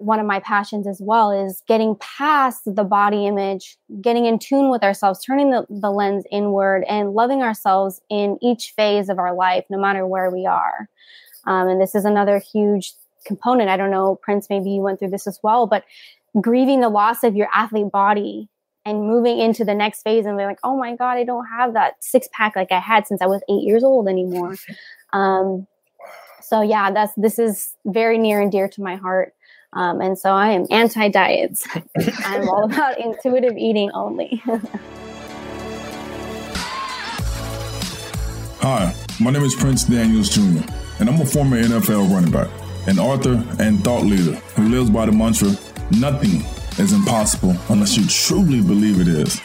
one of my passions as well is getting past the body image, getting in tune with ourselves, turning the, the lens inward, and loving ourselves in each phase of our life, no matter where we are. Um, and this is another huge component. I don't know, Prince, maybe you went through this as well, but grieving the loss of your athlete body and moving into the next phase and being like, oh my God, I don't have that six pack like I had since I was eight years old anymore. Um, so yeah, that's this is very near and dear to my heart. Um, and so I am anti diets. I'm all about intuitive eating only. Hi, my name is Prince Daniels Jr., and I'm a former NFL running back, an author, and thought leader who lives by the mantra nothing is impossible unless you truly believe it is.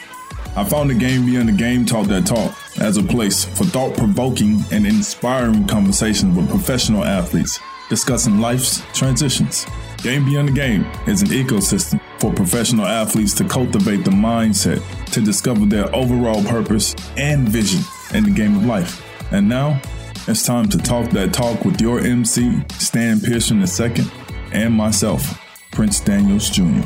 I found the Game Beyond the Game Talk That Talk as a place for thought provoking and inspiring conversations with professional athletes discussing life's transitions. Game Beyond the Game is an ecosystem for professional athletes to cultivate the mindset to discover their overall purpose and vision in the game of life. And now, it's time to talk that talk with your MC, Stan Pearson II, and myself, Prince Daniels Jr.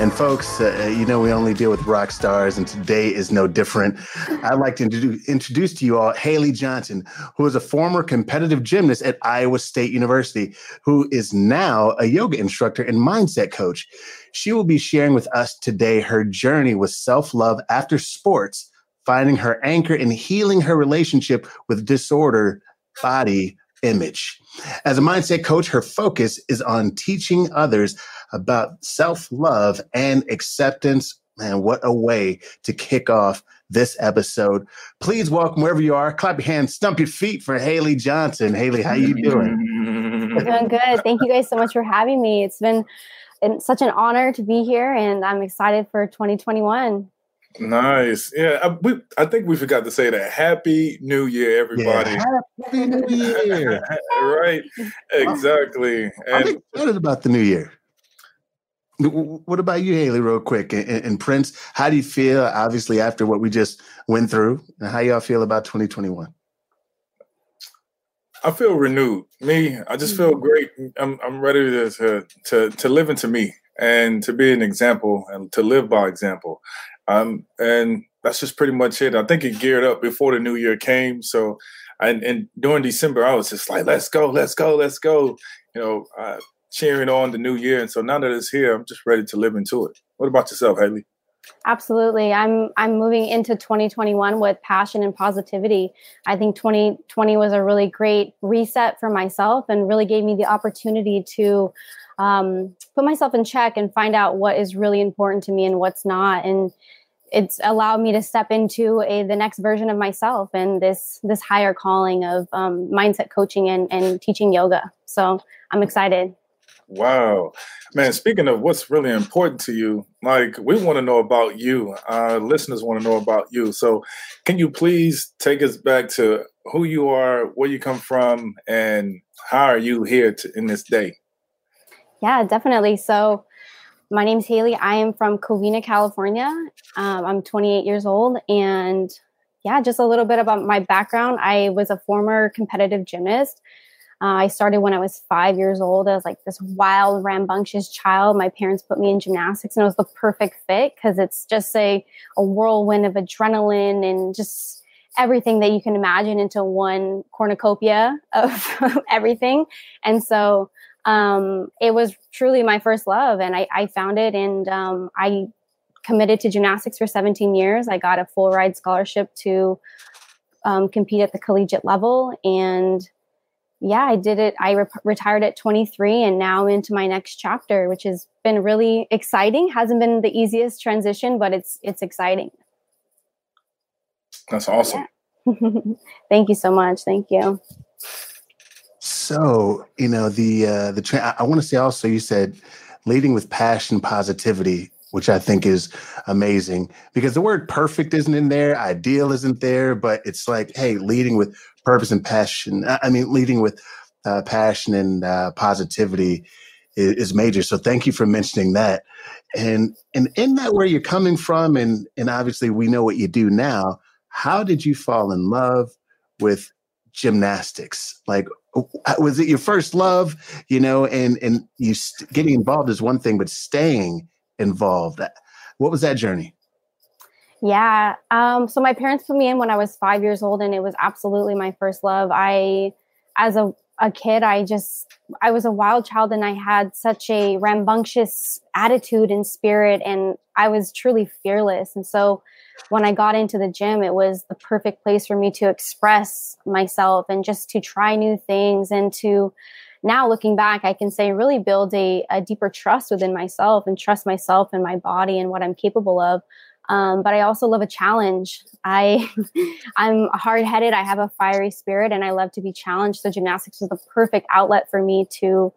And folks, uh, you know, we only deal with rock stars, and today is no different. I'd like to introduce, to you all Hailey Johnson, who is a former competitive gymnast at Iowa State University, who is now a yoga instructor and mindset coach. She will be sharing with us today her journey with self love after sports, finding her anchor and healing her relationship with disorder, body, image. As a mindset coach, her focus is on teaching others about self love and acceptance. Man, what a way to kick off this episode. Please welcome wherever you are. Clap your hands, stump your feet for Hailey Johnson. Hailey, how are you doing? I'm doing good. Thank you guys so much for having me. It's been such an honor to be here, and I'm excited for 2021. Nice. Yeah, I, we, I think we forgot to say that. Happy New Year, everybody. Yeah, happy New Year. right. Exactly. And I'm excited about the new year. What about you, Hailey, real quick? And, and, Prince, how do you feel, obviously, after what we just went through? And how y'all feel about 2021? I feel renewed. Me, I just feel mm-hmm. great. I'm, I'm ready to, to, to, to live into me and to be an example and to live by example. Um, and that's just pretty much it. I think it geared up before the new year came. So, and, and during December, I was just like, let's go, let's go, let's go. You know, uh, cheering on the new year. And so now that it's here, I'm just ready to live into it. What about yourself, Hailey? Absolutely. I'm I'm moving into 2021 with passion and positivity. I think 2020 was a really great reset for myself and really gave me the opportunity to um, put myself in check and find out what is really important to me and what's not. And it's allowed me to step into a the next version of myself and this this higher calling of um, mindset coaching and, and teaching yoga. So I'm excited. Wow, man! Speaking of what's really important to you, like we want to know about you. Our listeners want to know about you. So, can you please take us back to who you are, where you come from, and how are you here to, in this day? Yeah, definitely. So, my name's Hailey. I am from Covina, California. Um, I'm 28 years old. And yeah, just a little bit about my background. I was a former competitive gymnast. Uh, I started when I was five years old. I was like this wild, rambunctious child. My parents put me in gymnastics, and it was the perfect fit because it's just a, a whirlwind of adrenaline and just everything that you can imagine into one cornucopia of everything. And so um, it was truly my first love, and I, I found it, and um, I committed to gymnastics for 17 years. I got a full ride scholarship to um, compete at the collegiate level, and yeah, I did it. I re- retired at 23, and now I'm into my next chapter, which has been really exciting. Hasn't been the easiest transition, but it's it's exciting. That's awesome. Yeah. Thank you so much. Thank you. So, you know, the uh, the tra- I want to say also you said leading with passion, positivity, which I think is amazing because the word perfect isn't in there, ideal isn't there, but it's like, hey, leading with purpose and passion. I mean, leading with uh, passion and uh, positivity is, is, major. So thank you for mentioning that. And and in that where you're coming from, and and obviously we know what you do now. How did you fall in love with gymnastics? Like, was it your first love? You know, and and you st- getting involved is one thing, but staying involved. What was that journey? Yeah. Um, so my parents put me in when I was five years old, and it was absolutely my first love. I, as a, a kid, I just, I was a wild child and I had such a rambunctious attitude and spirit, and I was truly fearless. And so when I got into the gym, it was the perfect place for me to express myself and just to try new things and to, now looking back, I can say really build a, a deeper trust within myself and trust myself and my body and what I'm capable of. Um, but I also love a challenge. I I'm hard headed. I have a fiery spirit, and I love to be challenged. So gymnastics was the perfect outlet for me to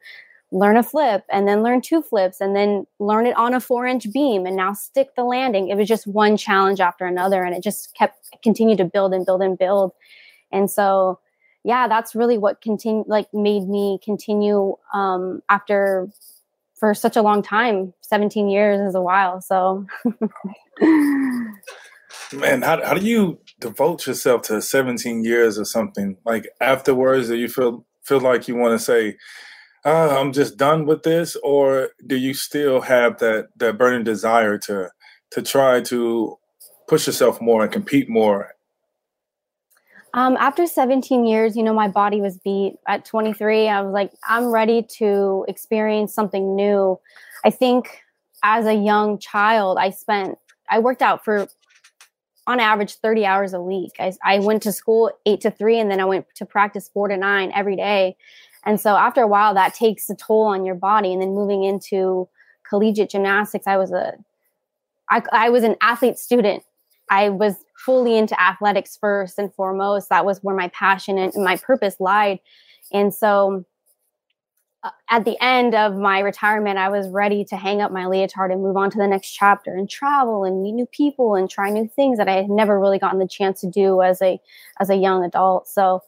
learn a flip and then learn two flips and then learn it on a four inch beam and now stick the landing. It was just one challenge after another, and it just kept continued to build and build and build. And so, yeah, that's really what continue like made me continue um, after for such a long time. 17 years is a while. So, man, how, how do you devote yourself to 17 years or something like afterwards that you feel, feel like you want to say, uh, I'm just done with this? Or do you still have that, that burning desire to, to try to push yourself more and compete more um, after 17 years, you know, my body was beat. At 23, I was like, I'm ready to experience something new. I think as a young child, I spent, I worked out for on average 30 hours a week. I, I went to school eight to three and then I went to practice four to nine every day. And so after a while, that takes a toll on your body. And then moving into collegiate gymnastics, I was a, I, I was an athlete student. I was fully into athletics first and foremost. That was where my passion and my purpose lied. And so uh, at the end of my retirement, I was ready to hang up my leotard and move on to the next chapter and travel and meet new people and try new things that I had never really gotten the chance to do as a as a young adult. So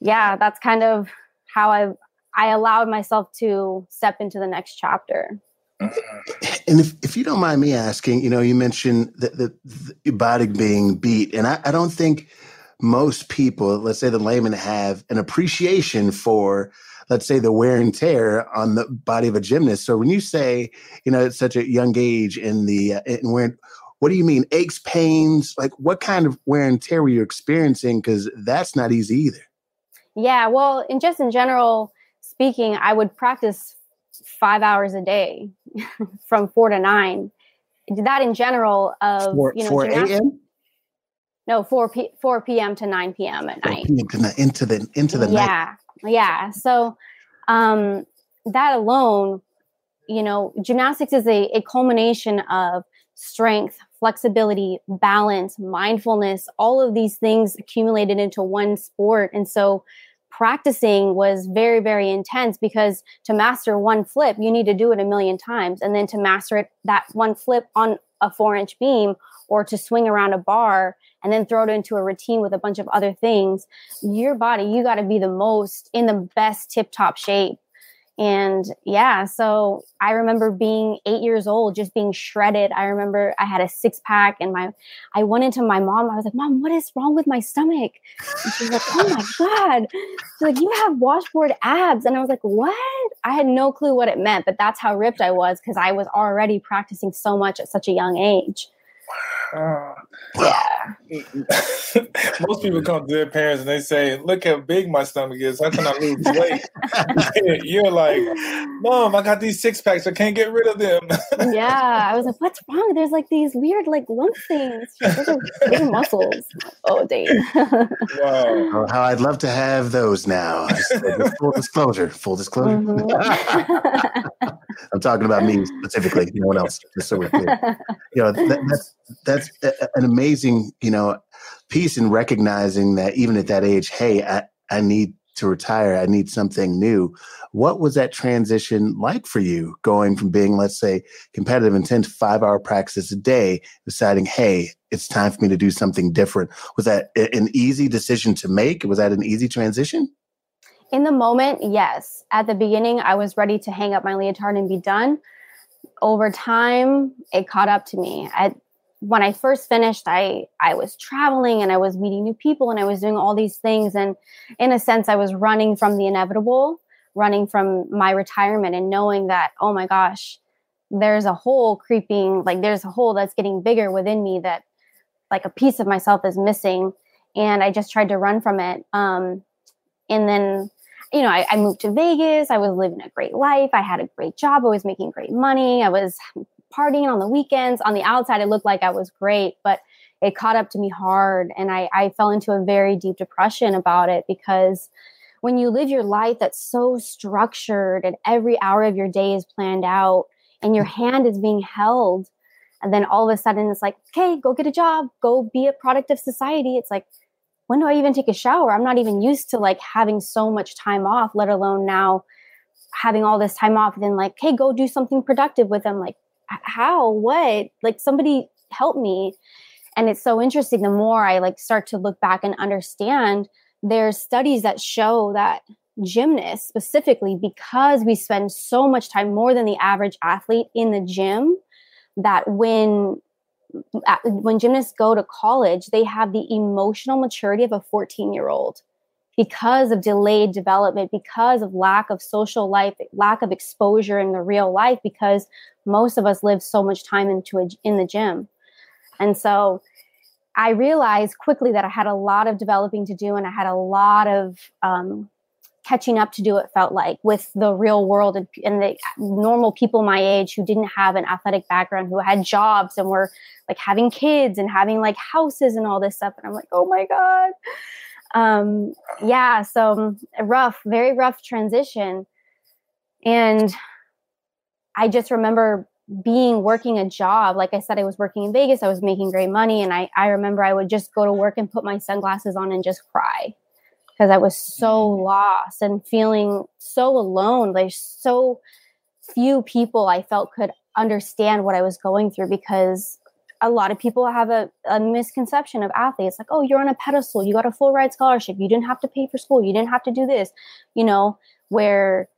yeah, that's kind of how I I allowed myself to step into the next chapter. And if, if you don't mind me asking, you know, you mentioned the, the, the body being beat, and I, I don't think most people, let's say the layman, have an appreciation for, let's say, the wear and tear on the body of a gymnast. So when you say, you know, at such a young age in the uh, in where, what do you mean aches, pains? Like what kind of wear and tear were you experiencing? Because that's not easy either. Yeah, well, in just in general speaking, I would practice five hours a day from four to nine. That in general of four, you know 4 a.m. No, four p four p.m. to nine p.m. at night. into the into the yeah, night. yeah. So um, that alone, you know, gymnastics is a, a culmination of strength, flexibility, balance, mindfulness, all of these things accumulated into one sport. And so practicing was very, very intense because to master one flip, you need to do it a million times. And then to master it, that one flip on a four inch beam or to swing around a bar and then throw it into a routine with a bunch of other things, your body, you got to be the most in the best tip top shape and yeah, so I remember being eight years old, just being shredded. I remember I had a six pack and my, I went into my mom. I was like, Mom, what is wrong with my stomach? And she's like, Oh my God. She's like, You have washboard abs. And I was like, What? I had no clue what it meant, but that's how ripped I was because I was already practicing so much at such a young age. Uh. Most people come to their parents and they say, "Look how big my stomach is. How can I lose weight?" You're like, "Mom, I got these six packs. I can't get rid of them." yeah, I was like, "What's wrong? There's like these weird like lump things. Those are, those are muscles." Oh, dang! wow. Oh, how I'd love to have those now. Just, uh, full disclosure. Full disclosure. Mm-hmm. I'm talking about me specifically. No one else. Just so we're clear. You know, that, that's that's an amazing, you know, piece in recognizing that even at that age, hey, I, I need to retire. I need something new. What was that transition like for you going from being, let's say, competitive intent to five hour practice a day, deciding, hey, it's time for me to do something different? Was that an easy decision to make? Was that an easy transition? In the moment, yes. At the beginning, I was ready to hang up my leotard and be done. Over time, it caught up to me. At when I first finished, I I was traveling and I was meeting new people and I was doing all these things and in a sense I was running from the inevitable, running from my retirement and knowing that oh my gosh, there's a hole creeping like there's a hole that's getting bigger within me that like a piece of myself is missing and I just tried to run from it. Um, and then you know, I, I, moved to Vegas. I was living a great life. I had a great job. I was making great money. I was partying on the weekends. On the outside, it looked like I was great, but it caught up to me hard. And I, I fell into a very deep depression about it because when you live your life that's so structured and every hour of your day is planned out and your hand is being held, and then all of a sudden it's like, okay, go get a job, go be a product of society. It's like, when do I even take a shower? I'm not even used to like having so much time off, let alone now having all this time off. And then like, hey, go do something productive with them. Like, how? What? Like somebody help me. And it's so interesting. The more I like start to look back and understand, there's studies that show that gymnasts specifically, because we spend so much time more than the average athlete in the gym, that when when gymnasts go to college, they have the emotional maturity of a 14 year old because of delayed development, because of lack of social life, lack of exposure in the real life, because most of us live so much time into a, in the gym. And so I realized quickly that I had a lot of developing to do and I had a lot of um, catching up to do it felt like with the real world and, and, the normal people my age who didn't have an athletic background who had jobs and were like having kids and having like houses and all this stuff and i'm like oh my god um yeah so um, rough very rough transition. And i just remember being working a job. Like i said i was working in vegas. I was making great money. And i i remember i would just go to work and put my sunglasses on and just cry. Because I was so mm-hmm. lost and feeling so alone. Like so few people I felt could understand what I was going through because a lot of people have a, a, misconception of athletes like, oh, you're on a pedestal, you got a full ride scholarship, you didn't have to pay for school, you didn't have to do this, you know, where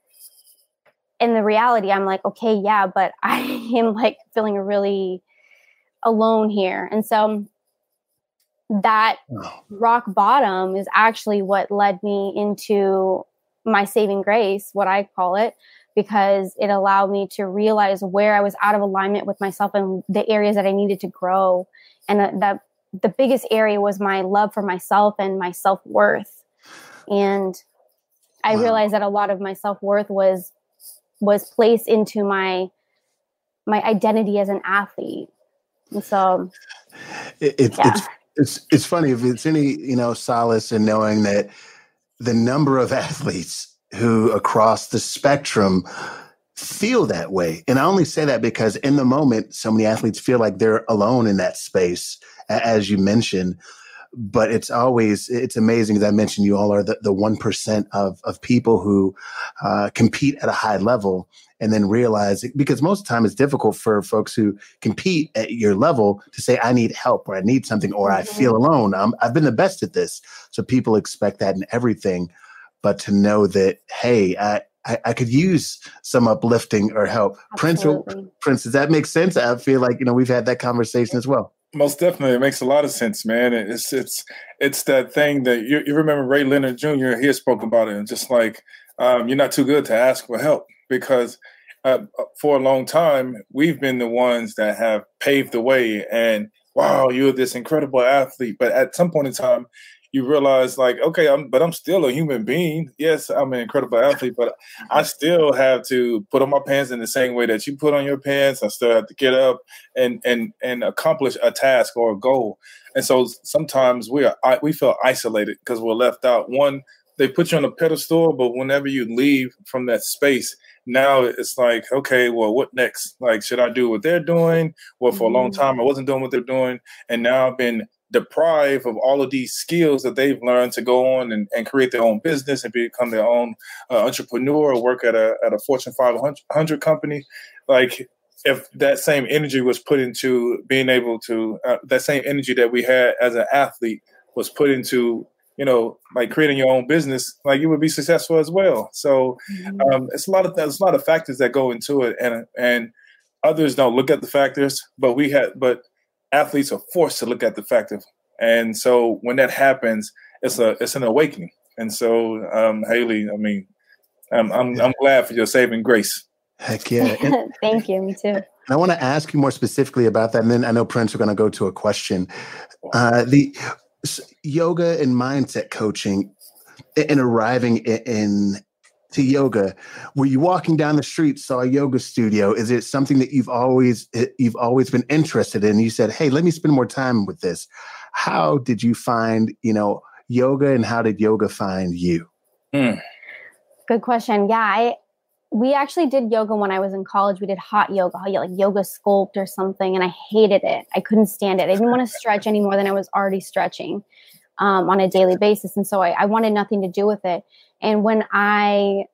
in the reality, I'm like, okay, yeah, but I am like feeling really alone here. And so that oh. rock bottom is actually what led me into my saving grace, what I call it, because it allowed me to realize where I was out of alignment with myself and the areas that I needed to grow. And that the biggest area was my love for myself and my self worth. And I wow. realized that a lot of my self worth was was placed into my my identity as an athlete. And so it, it, yeah. it's it's it's funny if it's any you know solace in knowing that the number of athletes who across the spectrum feel that way. And i only say that because in the moment so many athletes feel like they're alone in that space as you mentioned. But it's always it's amazing as i mentioned you all are the, the 1% of, of people who uh, compete at a high level and then realize because most of the time it's difficult for folks who compete at your level to say i need help or i need something or mm-hmm. i feel alone. I i've been the best at this. So people expect that in everything but to know that hey i I, I could use some uplifting or help. Absolutely. Prince, Prince, does that make sense? I feel like you know we've had that conversation as well. Most definitely, it makes a lot of sense, man. It's it's it's that thing that you, you remember Ray Leonard Jr. He spoke about it, and just like um, you're not too good to ask for help because uh, for a long time, we've been the ones that have paved the way. And wow, you're this incredible athlete. But at some point in time, you realize, like, okay, I'm, but I'm still a human being. Yes, I'm an incredible athlete, but I still have to put on my pants in the same way that you put on your pants. I still have to get up and and and accomplish a task or a goal. And so sometimes we are we feel isolated because we're left out. One, they put you on a pedestal, but whenever you leave from that space, now it's like, okay, well, what next? Like, should I do what they're doing? Well, for a long mm-hmm. time, I wasn't doing what they're doing. And now I've been deprived of all of these skills that they've learned to go on and, and create their own business and become their own uh, entrepreneur or work at a, at a Fortune 500 company. Like, if that same energy was put into being able to, uh, that same energy that we had as an athlete was put into you know, like creating your own business, like you would be successful as well. So mm-hmm. um, it's a lot of there's a lot of factors that go into it, and and others don't look at the factors, but we had but athletes are forced to look at the fact of, and so when that happens, it's a it's an awakening. And so, um, Hailey, I mean, I'm, I'm I'm glad for your saving grace. Heck yeah! And, Thank you. Me too. I want to ask you more specifically about that, and then I know Prince, we're going to go to a question. Uh, the yoga and mindset coaching, and arriving in to yoga. Were you walking down the street saw a yoga studio? Is it something that you've always eh, you've always been interested in? You said hey let me spend more time with this. How did you find you know yoga and how did yoga find you? Mm. good question. Yeah i we actually did yoga when i was in college. We did hot yoga like yoga sculpt or something and i hated it. I couldn't stand it. I didn't want to stretch any more than i was already stretching um, on a daily basis and so I, I wanted nothing to do with it and when I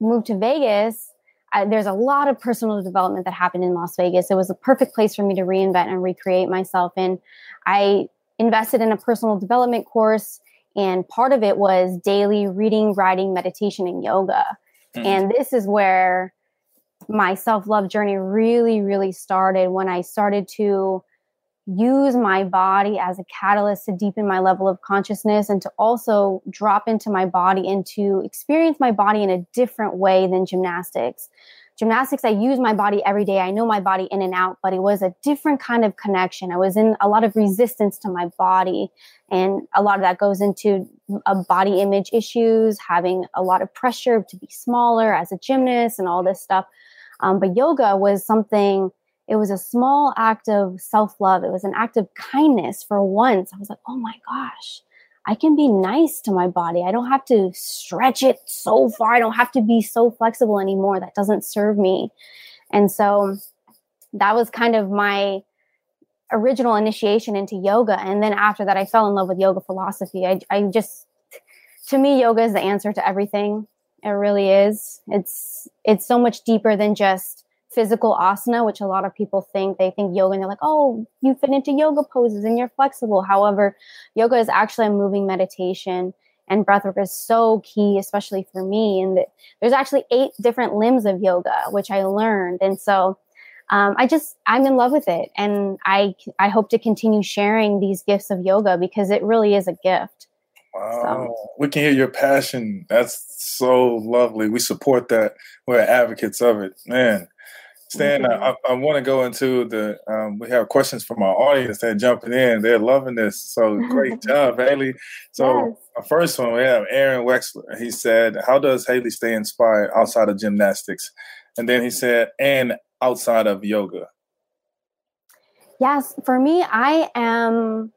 moved to Vegas, I, there's a lot of personal development that happened in Las Vegas. It was a perfect place for me to reinvent and recreate myself. And I invested in a personal development course, and part of it was daily reading, writing, meditation, and yoga. Mm-hmm. And this is where my self love journey really, really started when I started to use my body as a catalyst to deepen my level of consciousness and to also drop into my body and to experience my body in a different way than gymnastics. Gymnastics, I use my body every day. I know my body in and out, but it was a different kind of connection. I was in a lot of resistance to my body. And a lot of that goes into body image issues, having a lot of pressure to be smaller as a gymnast and all this stuff. Um, but yoga was something it was a small act of self love. It was an act of kindness for once. I was like, oh my gosh, I can be nice to my body. I don't have to stretch it so far. I don't have to be so flexible anymore. That doesn't serve me. And so that was kind of my original initiation into yoga. And then after that, I fell in love with yoga philosophy. I, I just, to me, yoga is the answer to everything. It really is. It's, it's so much deeper than just physical asana, which a lot of people think they think yoga and they're like, oh, you fit into yoga poses and you're flexible. However, yoga is actually a moving meditation and breathwork is so key, especially for me. And there's actually eight different limbs of yoga, which I learned. And so um, I just, I'm in love with it. And I, I hope to continue sharing these gifts of yoga because it really is a gift. Wow. So. We can hear your passion. That's so lovely. We support that. We're advocates of it. Man, Stan. I, I want to go into the. Um, we have questions from our audience that jumping in. They're loving this. So great job, Hailey. So yes. our first one we have Aaron Wexler. He said, "How does Hailey stay inspired outside of gymnastics?" And then he said, "And outside of yoga." Yes, for me, I am.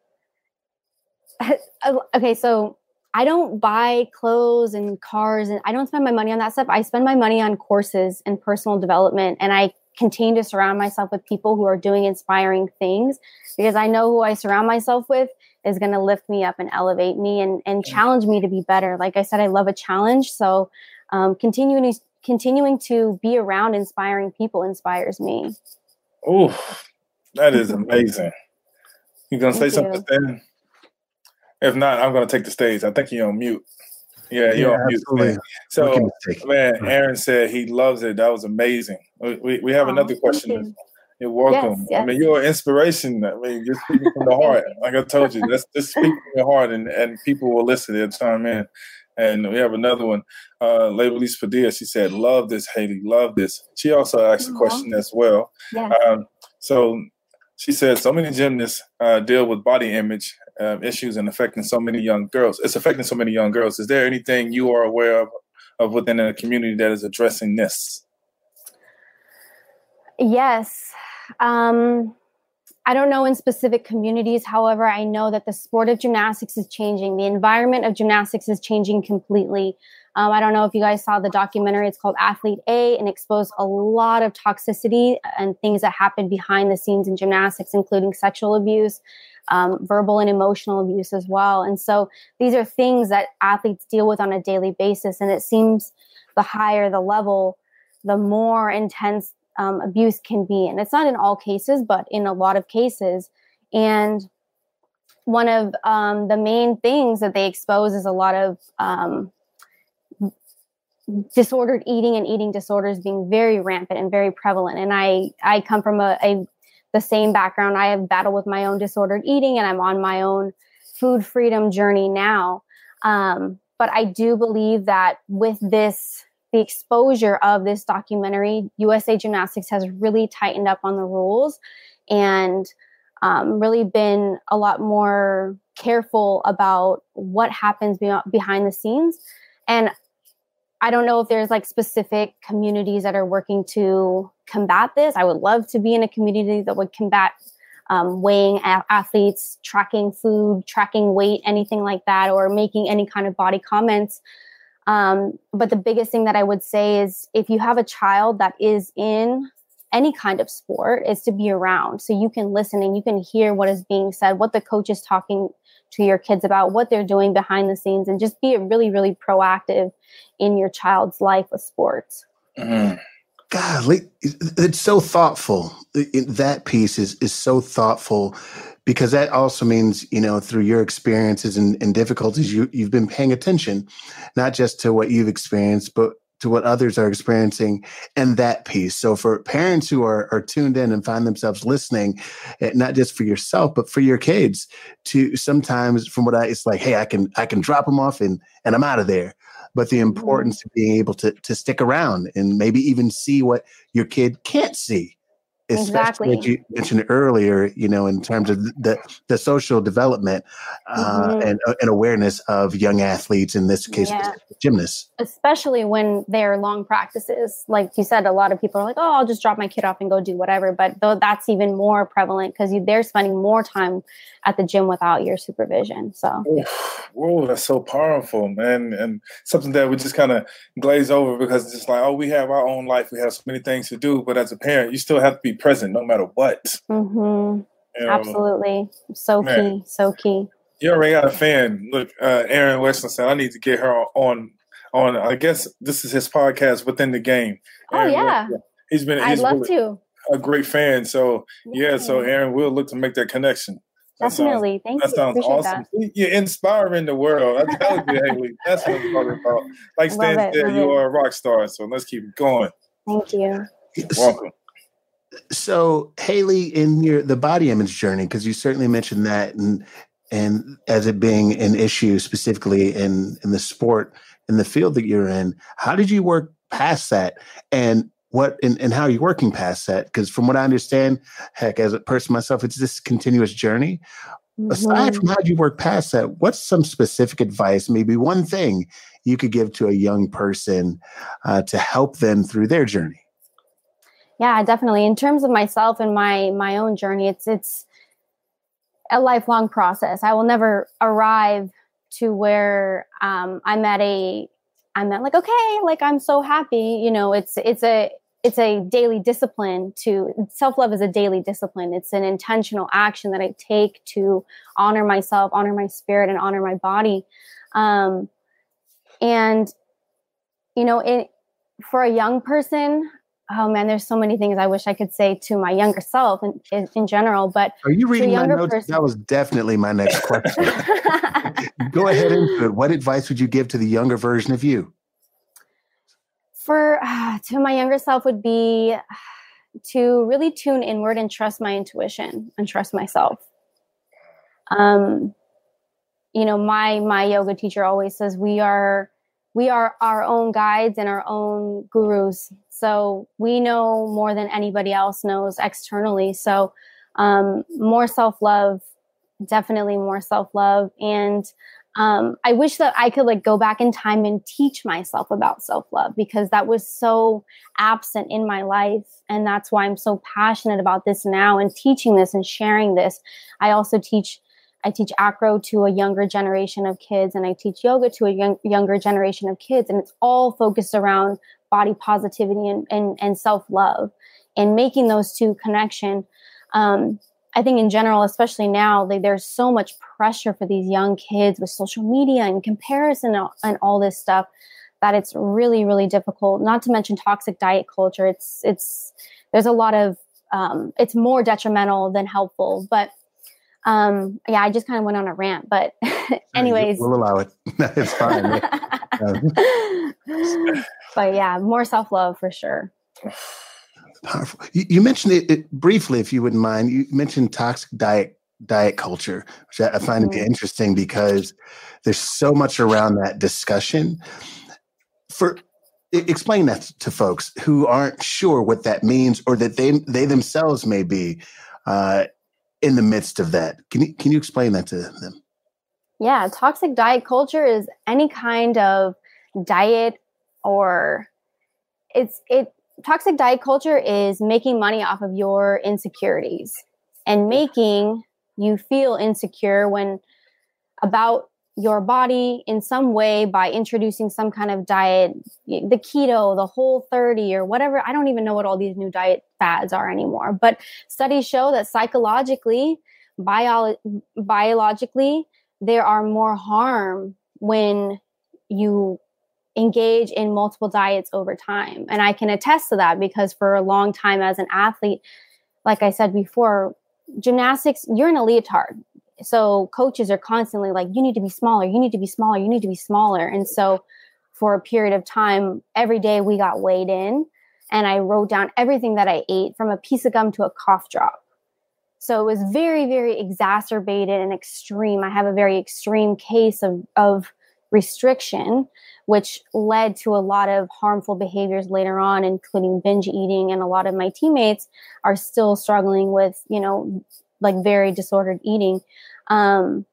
okay, so I don't buy clothes and cars and I don't spend my money on that stuff. I spend my money on courses and personal development and I continue to surround myself with people who are doing inspiring things because I know who I surround myself with is going to lift me up and elevate me and, and challenge me to be better. Like I said, I love a challenge. So um, continuing, continuing to be around inspiring people inspires me. Oh, that is amazing. You gonna say something, Stan? If not, I'm gonna take the stage. I think you're on mute. Yeah, you're yeah, on mute. Man. So, man, Aaron said he loves it. That was amazing. We, we have oh, another question. You. are welcome. Yes, yes. I mean, you're an inspiration. I mean, you're speaking from the heart. Like I told you, let's just speak from your heart, and, and people will listen. They'll chime in. And we have another one. Uh, Labelise Padilla, she said, Love this, Hailey. Love this. She also asked a question as well. Yeah. Um, so she said, So many gymnasts uh, deal with body image uh, issues and affecting so many young girls. It's affecting so many young girls. Is there anything you are aware of, of within a community that is addressing this? Yes. Um, I don't know in specific communities. However, I know that the sport of gymnastics is changing. The environment of gymnastics is changing completely. Um, I don't know if you guys saw the documentary. It's called Athlete A and exposed a lot of toxicity and things that happen behind the scenes in gymnastics, including sexual abuse, um, verbal and emotional abuse as well. And so these are things that athletes deal with on a daily basis. And it seems the higher the level, the more intense um, abuse can be. And it's not in all cases, but in a lot of cases. And one of um, the main things that they expose is a lot of um, disordered eating and eating disorders being very rampant and very prevalent. And I, I come from a, a the same background. I have battled with my own disordered eating and I'm on my own food freedom journey now. Um, but I do believe that with this, the exposure of this documentary, USA Gymnastics has really tightened up on the rules and um, really been a lot more careful about what happens behind the scenes. And I don't know if there's like specific communities that are working to combat this. I would love to be in a community that would combat um, weighing a- athletes, tracking food, tracking weight, anything like that, or making any kind of body comments. Um, but the biggest thing that I would say is if you have a child that is in any kind of sport, is to be around so you can listen and you can hear what is being said, what the coach is talking to your kids about, what they're doing behind the scenes, and just be really, really proactive in your child's life with sports. Mm-hmm. God, it's so thoughtful. That piece is is so thoughtful because that also means you know through your experiences and, and difficulties you you've been paying attention, not just to what you've experienced, but to what others are experiencing and that piece. So for parents who are, are tuned in and find themselves listening, eh, not just for yourself, but for your kids to sometimes from what I, it's like, Hey, I can, I can drop them off and, and I'm out of there. But the mm-hmm. importance of being able to, to stick around and maybe even see what your kid can't see especially exactly. you mentioned earlier, you know, in terms of the the social development uh, mm-hmm. and, uh, and awareness of young athletes, in this case, yeah. gymnasts. Especially when they're long practices. Like you said, a lot of people are like, oh, I'll just drop my kid off and go do whatever. But though that's even more prevalent because they're spending more time at the gym without your supervision. So, whoa, that's so powerful, man. And something that we just kind of glaze over because it's just like, oh, we have our own life. We have so many things to do. But as a parent, you still have to be present no matter what. Mm-hmm. You know, Absolutely. So man, key. So key. You already got a fan. Look, uh, Aaron Westland said, I need to get her on, on, I guess this is his podcast, Within the Game. Oh, Aaron yeah. He's been, I'd love really to. A great fan. So, yeah, yeah so Aaron will look to make that connection. Definitely. Thank you. that you. Sounds awesome. That. You're inspiring the world. I tell you, Hailey. That's what I'm talking about. Like Stan said, you are a rock star. So let's keep going. Thank you. Welcome. So Hailey, in your the body image journey, because you certainly mentioned that, and and as it being an issue specifically in in the sport in the field that you're in, how did you work past that? And what and, and how are you working past that? Because from what I understand, heck, as a person myself, it's this continuous journey. Mm-hmm. Aside from how you work past that, what's some specific advice, maybe one thing you could give to a young person uh, to help them through their journey? Yeah, definitely. In terms of myself and my my own journey, it's it's a lifelong process. I will never arrive to where um, I'm at a I'm at like okay, like I'm so happy. You know, it's it's a it's a daily discipline to self love is a daily discipline. It's an intentional action that I take to honor myself, honor my spirit, and honor my body. Um, and you know, it for a young person, oh man, there's so many things I wish I could say to my younger self in, in, in general. But are you reading my notes? Person, that was definitely my next question. Go ahead into it. What advice would you give to the younger version of you? for uh, to my younger self would be to really tune inward and trust my intuition and trust myself. Um, you know, my my yoga teacher always says we are we are our own guides and our own gurus. So we know more than anybody else knows externally. So um, more self love, definitely more self love, and um, I wish that I could like go back in time and teach myself about self love because that was so absent in my life. And that's why I'm so passionate about this now and teaching this and sharing this. I also teach, I teach acro to a younger generation of kids and I teach yoga to a young, younger generation of kids. And it's all focused around body positivity and, and, and self love and making those two connection. Um, I think in general, especially now, there's so much pressure for these young kids with social media and comparison and all this stuff that it's really, really difficult. Not to mention toxic diet culture. It's it's there's a lot of um, it's more detrimental than helpful. But um, yeah, I just kind of went on a rant. But anyways, we'll allow it. it's fine. but yeah, more self love for sure. Powerful. You, you mentioned it, it, briefly, if you wouldn't mind. You mentioned toxic diet diet culture, which I, I find mm-hmm. to be interesting because there's so much around that discussion. For explain that to folks who aren't sure what that means, or that they they themselves may be uh, in the midst of that. Can you can you explain that to them? Yeah, toxic diet culture is any kind of diet or it's it toxic diet culture is making money off of your insecurities and making you feel insecure when about your body in some way by introducing some kind of diet, the keto, the whole 30 or whatever. I don't even know what all these new diet fads are anymore. But studies show that psychologically, bio- biologically, there are more harm when you engage in multiple diets over time. And I can attest to that because for a long time as an athlete, like I said before, gymnastics, you're in a leotard. So coaches are constantly like, you need to be smaller, you need to be smaller, you need to be smaller. And so for a period of time, every day we got weighed in and I wrote down everything that I ate from a piece of gum to a cough drop. So it was very, very exacerbated and extreme. I have a very extreme case of, of restriction, which led to a lot of harmful behaviors later on, including binge eating. And a lot of my teammates are still struggling with, you know, like very disordered eating. Um,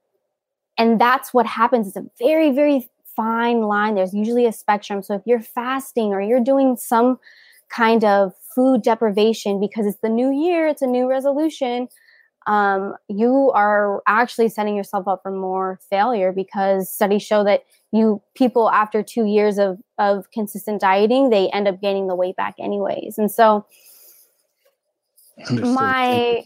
and that's what happens. It's a very, very fine line. There's usually a spectrum. So if you're fasting or you're doing some kind of food deprivation because it's the new year, it's a new resolution, um, you are actually setting yourself up for more failure because studies show that you people after two years of of consistent dieting they end up gaining the weight back anyways and so Understood. my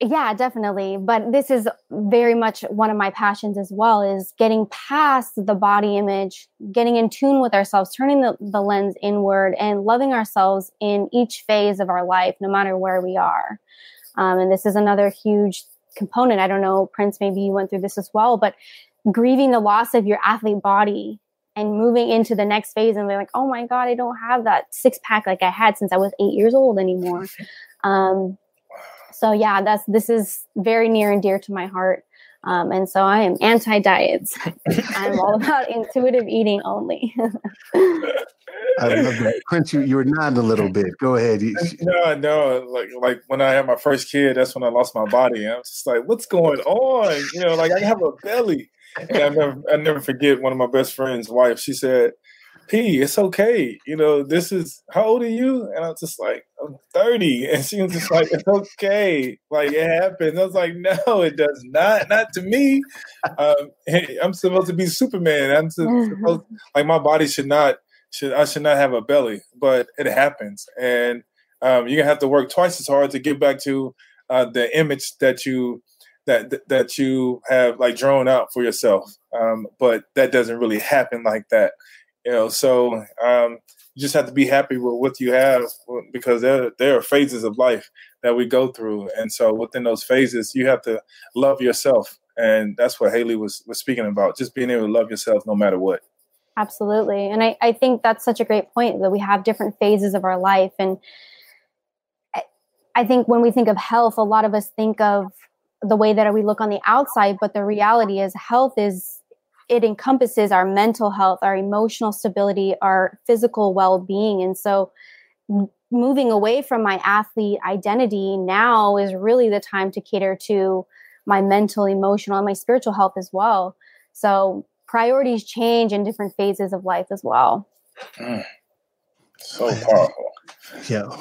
yeah definitely but this is very much one of my passions as well is getting past the body image getting in tune with ourselves turning the, the lens inward and loving ourselves in each phase of our life no matter where we are um, and this is another huge component. I don't know, Prince, maybe you went through this as well, but grieving the loss of your athlete body and moving into the next phase and being like, oh my God, I don't have that six pack like I had since I was eight years old anymore. Um, so yeah, that's this is very near and dear to my heart. Um, and so I am anti diets. I'm all about intuitive eating only. I love that. Prince, you, you were nodding a little bit. Go ahead. No, no. Like like when I had my first kid, that's when I lost my body. I was just like, what's going on? You know, like I have a belly. And I never I never forget one of my best friend's wife. She said, P, it's okay. You know, this is how old are you? And I was just like, I'm 30. And she was just like, it's okay. Like it happened. I was like, no, it does not. Not to me. Um, I'm supposed to be Superman. I'm supposed like my body should not should I should not have a belly, but it happens. And um, you're gonna have to work twice as hard to get back to uh, the image that you that that you have like drawn out for yourself. Um, but that doesn't really happen like that you know so um, you just have to be happy with what you have because there there are phases of life that we go through. And so within those phases you have to love yourself. And that's what hailey was was speaking about just being able to love yourself no matter what. Absolutely. And i, I think that's such a great point that we have different phases of our life. And I, I think when we think of health a lot of us think of the way that we look on the outside but the reality is health is it encompasses our mental health, our emotional stability, our physical well being. And so, moving away from my athlete identity now is really the time to cater to my mental, emotional, and my spiritual health as well. So, priorities change in different phases of life as well. Mm. So powerful. Yeah.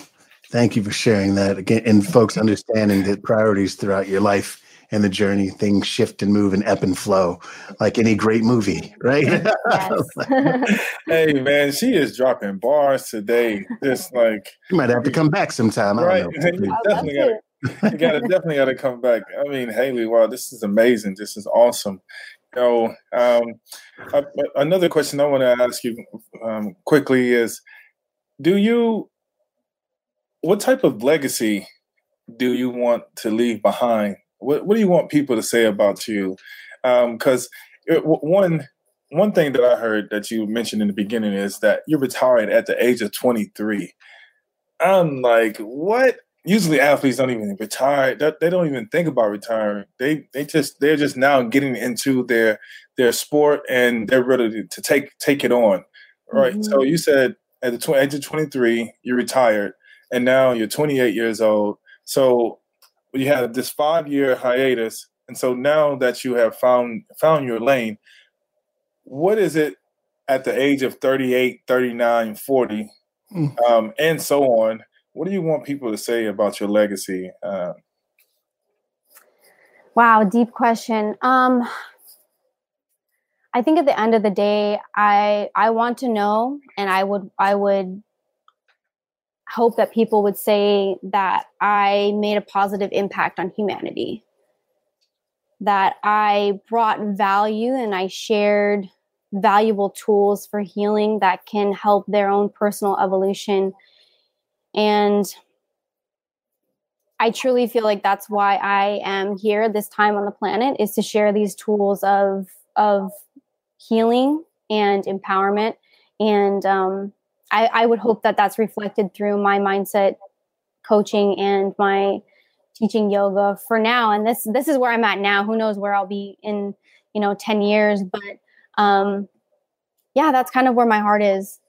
Thank you for sharing that again, and folks understanding that priorities throughout your life and the journey things shift and move and ebb and flow like any great movie right? Hey man she is dropping bars today. Just like you might have to come back sometime. Right. you definitely gotta, you gotta definitely gotta come back. I mean hailey wow this is amazing. This is awesome. You know um, another question i want to ask you um, quickly is do you what type of legacy do you want to leave behind what, what do you want people to say about you? Because um, one one thing that I heard that you mentioned in the beginning is that you retired at the age of 23. I'm like, what? Usually athletes don't even retire. They don't even think about retiring. They they just they're just now getting into their their sport and they're ready to take take it on. Right. Mm-hmm. So you said at the tw- age of 23, you retired, and now you're 28 years old. So you had this five year hiatus, and so now that you have found found your lane, what is it at the age of 38, 39, 40, mm. um, and so on? What do you want people to say about your legacy? Uh, wow, deep question. Um, I think at the end of the day, I I want to know, and I would I would hope that people would say that I made a positive impact on humanity, that I brought value and I shared valuable tools for healing that can help their own personal evolution. And I truly feel like that's why I am here this time on the planet is to share these tools of of healing and empowerment. And um, I, I would hope that that's reflected through my mindset coaching and my teaching yoga for now. And this this is where I'm at now. Who knows where I'll be in you know 10 years, but um, yeah, that's kind of where my heart is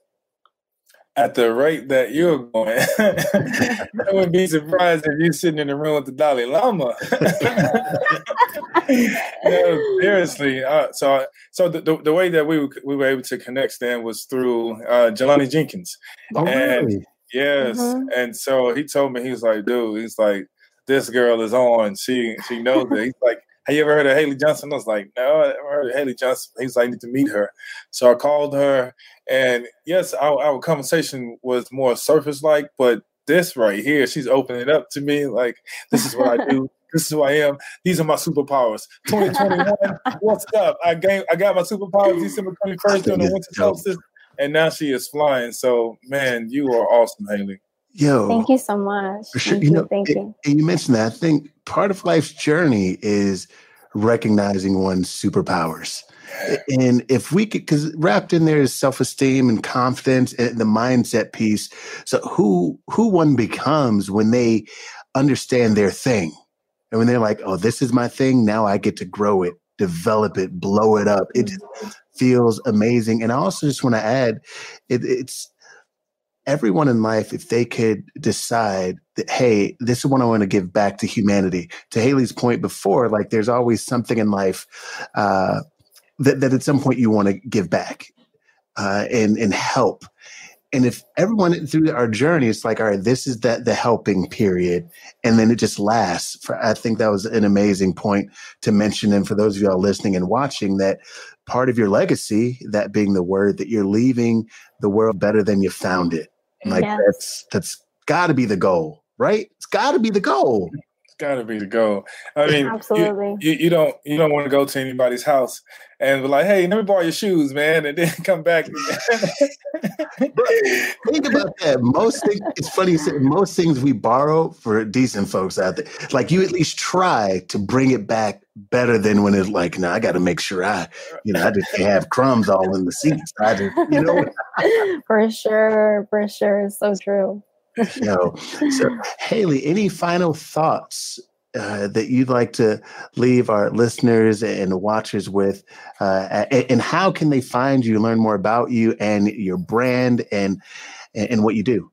at the rate that you're going, I wouldn't be surprised if you're sitting in the room with the Dalai Lama. no, seriously. Uh, so, so the, the, the, way that we were, we were able to connect Stan was through uh, Jelani Jenkins. Oh, and, really? Yes, mm-hmm. and so he told me he was like, dude, he's like, this girl is on. She she knows it. He's like, have you ever heard of Hailey Johnson? I was like, no, I never heard of Hailey Johnson. He's like, I need to meet her. So I called her, and yes, our, our conversation was more surface like, but this right here, she's opening up to me like, this is what I do. This is who I am. These are my superpowers. 2021, what's up? I gained, I got my superpowers December 21st during the winter solstice, and now she is flying. So, man, you are awesome, Hailey. Yo, thank you so much. For sure. Thank you, know, thank it, you. you mentioned that. I think part of life's journey is recognizing one's superpowers. And if we could, because wrapped in there is self-esteem and confidence and the mindset piece. So who who one becomes when they understand their thing, and when they're like, "Oh, this is my thing. Now I get to grow it, develop it, blow it up." It mm-hmm. feels amazing. And I also just want to add, it, it's everyone in life, if they could decide that, hey, this is what I want to give back to humanity. To Hailey's point before, like there's always something in life uh, that, that at some point you want to give back uh, and, and help. And if everyone through our journey, it's like, all right, this is that the helping period, and then it just lasts. For I think that was an amazing point to mention. And for those of y'all listening and watching, that part of your legacy, that being the word that you're leaving the world better than you found it like yes. that's that's got to be the goal, right? It's got to be the goal. It's got to be the goal. I mean, absolutely. You, you, you don't you don't want to go to anybody's house and be like, "Hey, let me borrow your shoes, man," and then come back. Bro, think about that. Most things, it's funny. Most things we borrow for decent folks out there, like you at least try to bring it back better than when it's like, no, I got to make sure I, you know, I just can't have crumbs all in the seats. I just, you know. for sure, for sure, it's so true. You so Hailey, any final thoughts uh, that you'd like to leave our listeners and watchers with? Uh, and how can they find you, learn more about you and your brand and and what you do?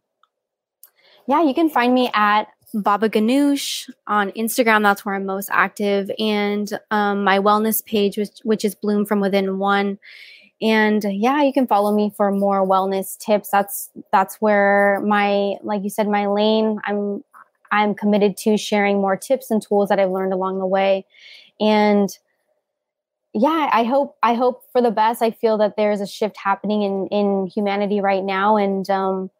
Yeah, you can find me at Baba Ganoush on Instagram. That's where I'm most active, and um, my wellness page, which which is Bloom from Within One. And yeah, you can follow me for more wellness tips. That's that's where my like you said, my lane. I'm I'm committed to sharing more tips and tools that I've learned along the way. And yeah, I hope I hope for the best. I feel that there's a shift happening in in humanity right now, and um,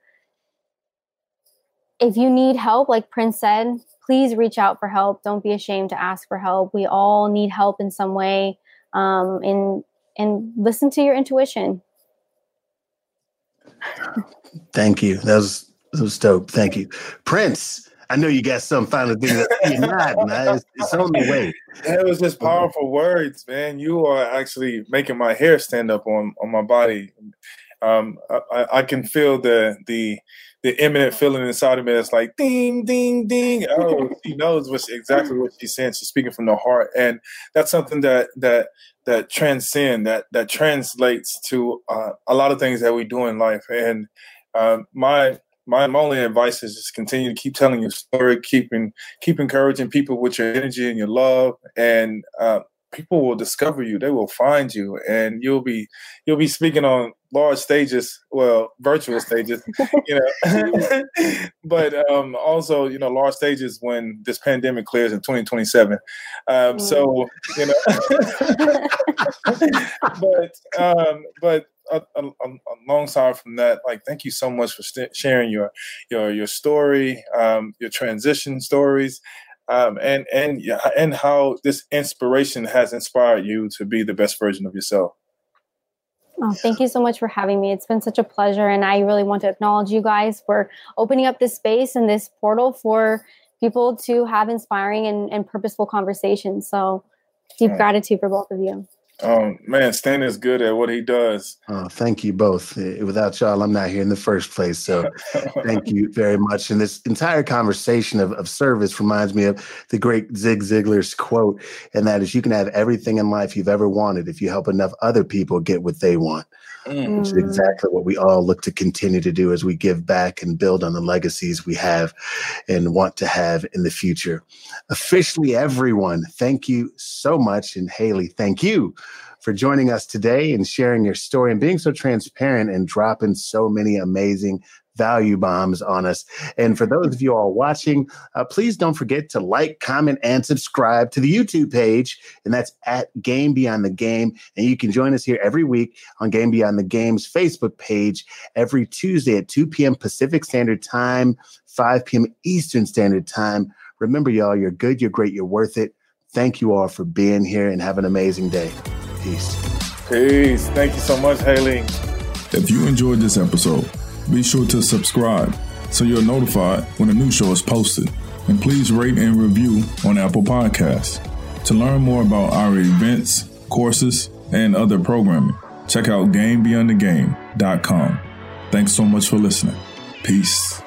if you need help, like Prince said, please reach out for help. Don't be ashamed to ask for help. We all need help in some way. Um, and and listen to your intuition. Thank you. That was that was dope. Thank you, Prince. I know you got some final thing that you're not. Nah, it's, it's on the way. That was just powerful words, man. You are actually making my hair stand up on on my body um, I, I, can feel the the the imminent feeling inside of me that's like ding ding ding. Oh, she knows what she, exactly what she's saying. She's speaking from the heart, and that's something that that that transcend that that translates to uh, a lot of things that we do in life. And uh, my my, my only advice is just continue to keep telling your story, keeping keep encouraging people with your energy and your love, and uh, people will discover you. They will find you, and you'll be you'll be speaking on large stages, well, virtual stages, you know, but um, also you know large stages when this pandemic clears in 2027. Um, so you know, but um, but alongside from that, like thank you so much for st- sharing your your your story, um, your transition stories, um, and and and how this inspiration has inspired you to be the best version of yourself. Oh, thank you so much for having me. It's been such a pleasure, and I really want to acknowledge you guys for opening up this space and this portal for people to have inspiring and, and purposeful conversations. So, deep gratitude for both of you. Oh man, Stan is good at what he does. Oh, thank you both. Eh, without y'all, I'm not here in the first place. So thank you very much. And this entire conversation of, of service reminds me of the great Zig Ziglar's quote, and that is you can have everything in life you've ever wanted if you help enough other people get what they want. Mm. Which is exactly what we all look to continue to do as we give back and build on the legacies we have and want to have in the future. Officially, everyone, thank you so much. And Hailey, thank you for joining us today and sharing your story and being so transparent and dropping so many amazing value bombs on us. And for those of you all watching, uh, please don't forget to like, comment, and subscribe to the YouTube page. And that's at Game Beyond the Game. And you can join us here every week on Game Beyond the Game's Facebook page every Tuesday at 2 p.m. Pacific Standard Time, 5 p.m. Eastern Standard Time. Remember, y'all, you're good, you're great, you're worth it. Thank you all for being here and have an amazing day. Peace. Peace. Thank you so much, Hailey. If you enjoyed this episode, be sure to subscribe so you're notified when a new show is posted. And please rate and review on Apple Podcasts. To learn more about our events, courses, and other programming, check out GameBeyondTheGame.com. Thanks so much for listening. Peace.